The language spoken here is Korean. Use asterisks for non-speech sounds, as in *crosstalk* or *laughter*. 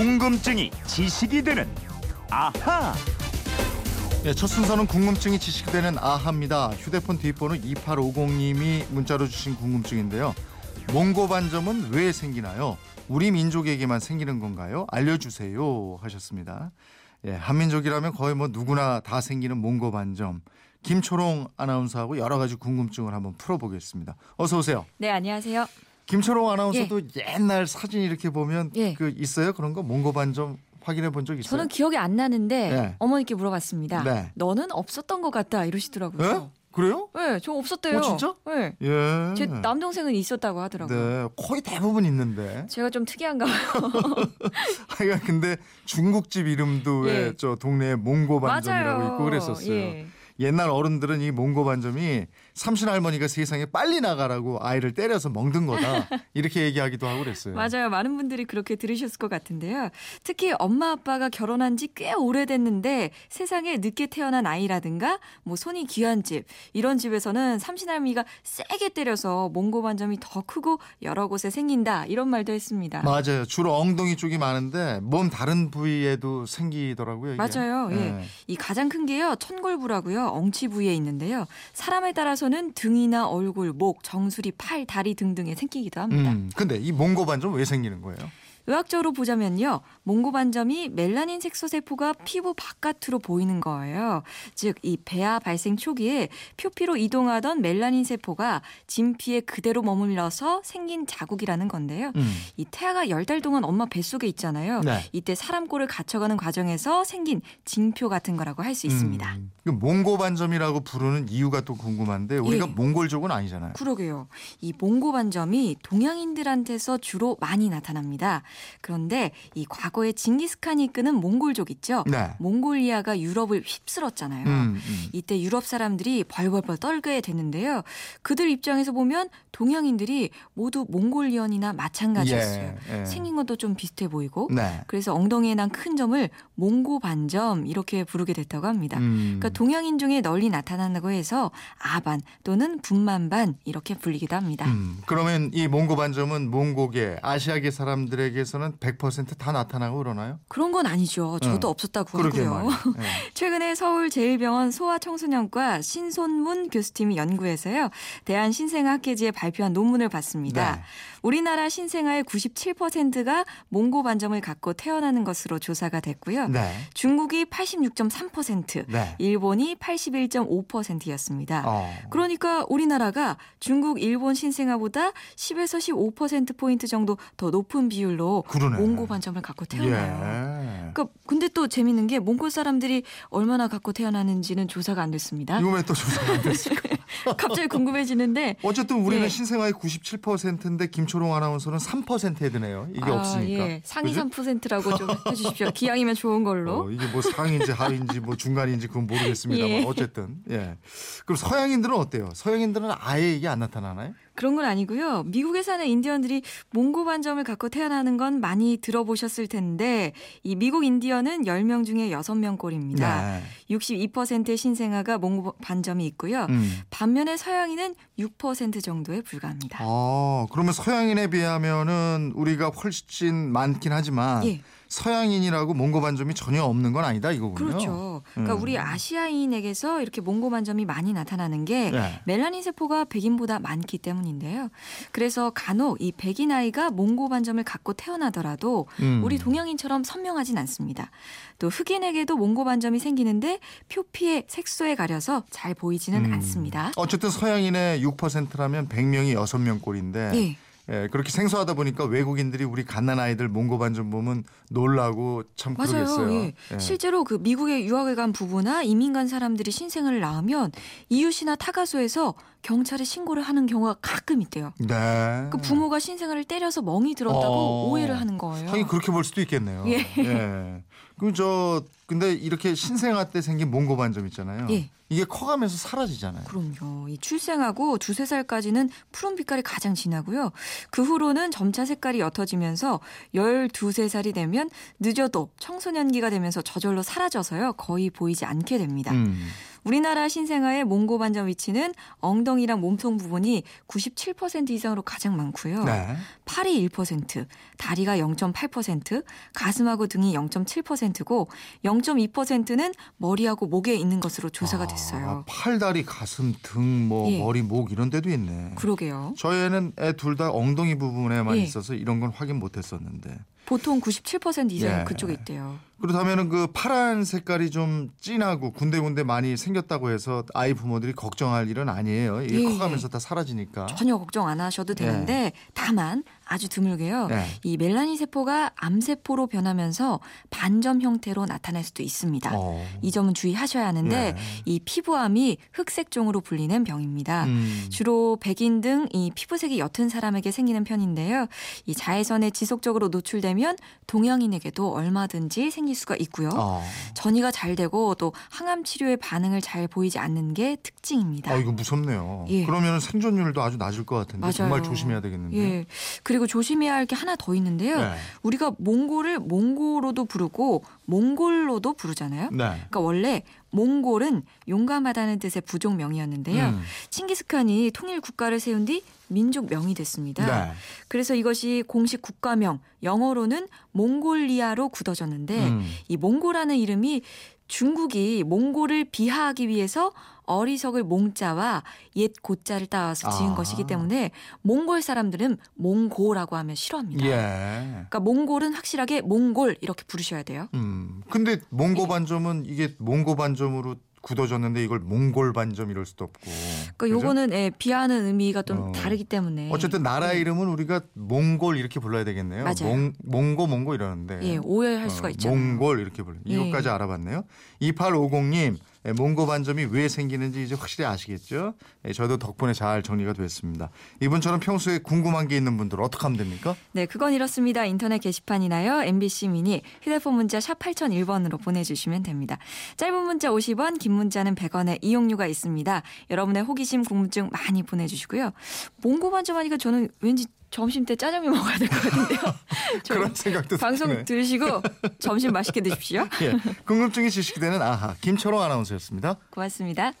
궁금증이 지식이 되는 아하. 네, 첫 순서는 궁금증이 지식이 되는 아하입니다. 휴대폰 뒷번호 2850님이 문자로 주신 궁금증인데요. 몽고 반점은 왜 생기나요? 우리 민족에게만 생기는 건가요? 알려주세요 하셨습니다. 예, 한민족이라면 거의 뭐 누구나 다 생기는 몽고 반점. 김초롱 아나운서하고 여러 가지 궁금증을 한번 풀어보겠습니다. 어서 오세요. 네, 안녕하세요. 김초롱 아나운서도 옛날 사진 이렇게 보면 예. 그 있어요? 그런 거 몽고 반 점 확인해 본 적 있어요? 저는 기억이 안 나는데 네. 어머니께 물어봤습니다. 네. 너는 없었던 것 같다 예? 이러시더라고요. 그래요? 네, 저 없었대요. 어, 진짜? 네. 예. 제 남동생은 있었다고 하더라고요. 네, 거의 대부분 있는데. 제가 좀 특이한가 봐요. *laughs* 하여간 근데 중국집 이름도 예. 왜저 동네에 몽고 반점이라고. 있고 그랬었어요. 예. 옛날 어른들은 이 몽고 반점이 삼신 할머니가 세상에 빨리 나가라고 아이를 때려서 먹는 거다 *laughs* 이렇게 얘기하기도 하고 그랬어요. 맞아요. 많은 분들이 그렇게 들으셨을 것 같은데요. 특히 엄마 아빠가 결혼한 지 꽤 오래됐는데 세상에 늦게 태어난 아이라든가 뭐 손이 귀한 집 이런 집에서는 삼신할미가 세게 때려서 몽고 반점이 더 크고 여러 곳에 생긴다 이런 말도 했습니다. 맞아요. 주로 엉덩이 쪽이 많은데 몸 다른 부위에도 생기더라고요. 이게. 맞아요. 예. 이 가장 큰 게요. 천골부라고요. 엉치 부위에 있는데요. 사람에 따라서는 등이나 얼굴, 목, 정수리, 팔, 다리 등등에 생기기도 합니다. 음, 근데 이 몽고 반점 왜 생기는 거예요? 의학적으로 보자면요. 몽고반점이 멜라닌 색소 세포가 피부 바깥으로 보이는 거예요. 즉, 이 배아 발생 초기에 표피로 이동하던 멜라닌 세포가 진피에 그대로 머물러서 생긴 자국이라는 건데요. 음. 이 태아가 열 달 동안 엄마 뱃속에 있잖아요. 네. 이때 사람 꼴을 갖춰가는 과정에서 생긴 징표 같은 거라고 할 수 있습니다. 음, 그 몽고 반점이라고 부르는 이유가 또 궁금한데 우리가 예. 몽골족은 아니잖아요. 그러게요. 이 몽고반점이 동양인들한테서 주로 많이 나타납니다. 그런데 이 과거에 징기스칸이 이끄는 몽골족 있죠? 네. 몽골리아가 유럽을 휩쓸었잖아요. 음, 음. 이때 유럽 사람들이 벌벌벌 떨게 됐는데요. 그들 입장에서 보면 동양인들이 모두 몽골리언이나 마찬가지였어요. 예, 예. 생긴 것도 좀 비슷해 보이고. 네. 그래서 엉덩이에 난 큰 점을 몽고 반점 이렇게 부르게 됐다고 합니다. 음. 그러니까 동양인 중에 널리 나타난다고 해서 아반 또는 분만반 이렇게 불리기도 합니다. 음, 그러면 이 몽고 반점은 몽고계, 아시아계 사람들에게 서는 100%다 나타나고 그러나요? 그런 건 아니죠. 저도 어, 없었다고 하고요. 예. *laughs* 최근에 서울제일병원 소아청소년과 신손문 교수팀이 연구해서요. 대한신생아학회지에 발표한 논문을 봤습니다. 네. 우리나라 신생아의 97%가 몽고 반점을 갖고 태어나는 것으로 조사가 됐고요. 네. 중국이 86.3%, 네. 일본이 81.5%였습니다. 어. 그러니까 우리나라가 중국, 일본 신생아보다 10에서 15%포인트 정도 더 높은 비율로 그러네. 몽고 반점을 갖고 태어나요. 예. 그러니까 근데 또 재밌는 게 몽골 사람들이 얼마나 갖고 태어나는지는 조사가 안 됐습니다. 왜또 조사가 안 됐을까? *laughs* *laughs* 갑자기 궁금해지는데 어쨌든 우리는 예. 신생아의 97%인데 김초롱 아나운서는 3%에 드네요. 이게 아, 없으니까. 예. 상위 그죠? 3%라고 좀 *laughs* 해주십시오. 기왕이면 좋은 걸로. 어, 이게 뭐 상인지 하인지 뭐 중간인지 그건 모르겠습니다만 예. 어쨌든 예. 그럼 서양인들은 어때요? 서양인들은 아예 이게 안 나타나나요? 그런 건 아니고요. 미국에 사는 인디언들이 몽고 반점을 갖고 태어나는 건 많이 들어보셨을 텐데 이 미국 인디언은 10명 중에 6명 꼴입니다. 네. 62%의 신생아가 몽고 반점이 있고요. 음. 반면에 서양인은 6% 정도에 불과합니다. 아, 그러면 서양인에 비하면은 우리가 훨씬 많긴 하지만 예. 서양인이라고 몽고 반점이 전혀 없는 건 아니다 이거군요. 그렇죠. 그러니까 음. 우리 아시아인에게서 이렇게 몽고 반점이 많이 나타나는 게 네. 멜라닌 세포가 백인보다 많기 때문인데요. 그래서 간혹 이 백인 아이가 몽고 반점을 갖고 태어나더라도 음. 우리 동양인처럼 선명하진 않습니다. 또 흑인에게도 몽고 반점이 생기는데 표피의 색소에 가려서 잘 보이지는 음. 않습니다. 어쨌든 서양인의 6%라면 100명이 6명 꼴인데 예. 예, 그렇게 생소하다 보니까 외국인들이 우리 갓난 아이들 몽고 반점 보면 놀라고 참 맞아요. 그러겠어요. 예. 예. 실제로 그 미국에 유학을 간 부부나 이민 간 사람들이 신생아를 낳으면 이웃이나 타가소에서 경찰에 신고를 하는 경우가 가끔 있대요. 네. 그 부모가 신생아를 때려서 멍이 들었다고 어. 오해를 하는 거예요. 하긴 그렇게 볼 수도 있겠네요. 예. 예. *laughs* 그럼 저 근데 이렇게 신생아 때 생긴 몽고 반점 있잖아요. 예. 이게 커가면서 사라지잖아요. 그럼요. 이 출생하고 두세 살까지는 푸른 빛깔이 가장 진하고요. 그 후로는 점차 색깔이 옅어지면서 12세 살이 되면 늦어도 청소년기가 되면서 저절로 사라져서요. 거의 보이지 않게 됩니다. 음. 우리나라 신생아의 몽고 반점 위치는 엉덩이랑 몸통 부분이 97% 이상으로 가장 많고요. 네. 팔이 1%, 다리가 0.8%, 가슴하고 등이 0.7%고 0.2%는 머리하고 목에 있는 것으로 조사가 됐어요. 아, 팔, 다리, 가슴, 등, 뭐 예. 머리, 목 이런 데도 있네. 그러게요. 저희는 애 둘 다 엉덩이 부분에만 예. 있어서 이런 건 확인 못 했었는데. 보통 97% 이상이 예. 그쪽에 있대요. 그렇다면은 그 파란 색깔이 좀 진하고 군데군데 많이 생겼다고 해서 아이 부모들이 걱정할 일은 아니에요. 이게 예, 커가면서 다 사라지니까. 전혀 걱정 안 하셔도 되는데 다만 아주 드물게요. 네. 이 멜라닌 세포가 암 세포로 변하면서 반점 형태로 나타날 수도 있습니다. 어. 이 점은 주의하셔야 하는데 네. 이 피부암이 흑색종으로 불리는 병입니다. 음. 주로 백인 등 이 피부색이 옅은 사람에게 생기는 편인데요. 이 자외선에 지속적으로 노출되면 동양인에게도 얼마든지 생길 수가 있고요. 어. 전이가 잘 되고 또 항암 치료에 반응을 잘 보이지 않는 게 특징입니다. 아 이거 무섭네요. 예. 그러면 생존율도 아주 낮을 것 같은데 맞아요. 정말 조심해야 되겠는데. 예. 그리고 조심해야 할 게 하나 더 있는데요. 네. 우리가 몽골을 몽고로도 부르고 몽골로도 부르잖아요. 네. 그러니까 원래 몽골은 용감하다는 뜻의 부족 명이었는데요. 음. 칭기스칸이 통일 국가를 세운 뒤 민족 명이 됐습니다. 네. 그래서 이것이 공식 국가명 영어로는 몽골리아로 굳어졌는데 음. 이 몽고라는 이름이 중국이 몽골을 비하하기 위해서 어리석을 몽자와 옛 고자를 따와서 지은 아. 것이기 때문에 몽골 사람들은 몽고라고 하면 싫어합니다. 예. 그러니까 몽골은 확실하게 몽골 이렇게 부르셔야 돼요. 음. 근데 몽고 반점은 이게 몽고 반점으로 굳어졌는데 이걸 몽골 반점 이럴 수도 없고. 그러니까 그죠? 요거는 예, 비하하는 의미가 좀 어. 다르기 때문에 어쨌든 나라 예. 이름은 우리가 몽골 이렇게 불러야 되겠네요. 맞아요. 몽, 몽고 몽고 이러는데. 예, 오해할 수가 어, 있잖아요. 몽골 이렇게 불러. 예. 이것까지 알아봤네요. 2850님, 예, 몽고 반점이 왜 생기는지 이제 확실히 아시겠죠? 예, 저도 덕분에 잘 정리가 됐습니다. 이분처럼 평소에 궁금한 게 있는 분들 어떻게 하면 됩니까? 네, 그건 이렇습니다. 인터넷 게시판이나요. MBC 미니 휴대폰 문자 샵 8001번으로 보내주시면 됩니다. 짧은 문자 50원, 긴 문자는 100원의 이용료가 있습니다. 여러분의 호기심, 궁금증 많이 보내주시고요. 몽고 반점 하니까 저는 왠지 점심 때 짜장면 *laughs* 먹어야 될 것 같은데요. *laughs* 그런 생각도 방송 드네. 들으시고 점심 맛있게 *laughs* 드십시오. 예, 궁금증이 지식이 되는 아하 김철호 아나운서였습니다. 고맙습니다.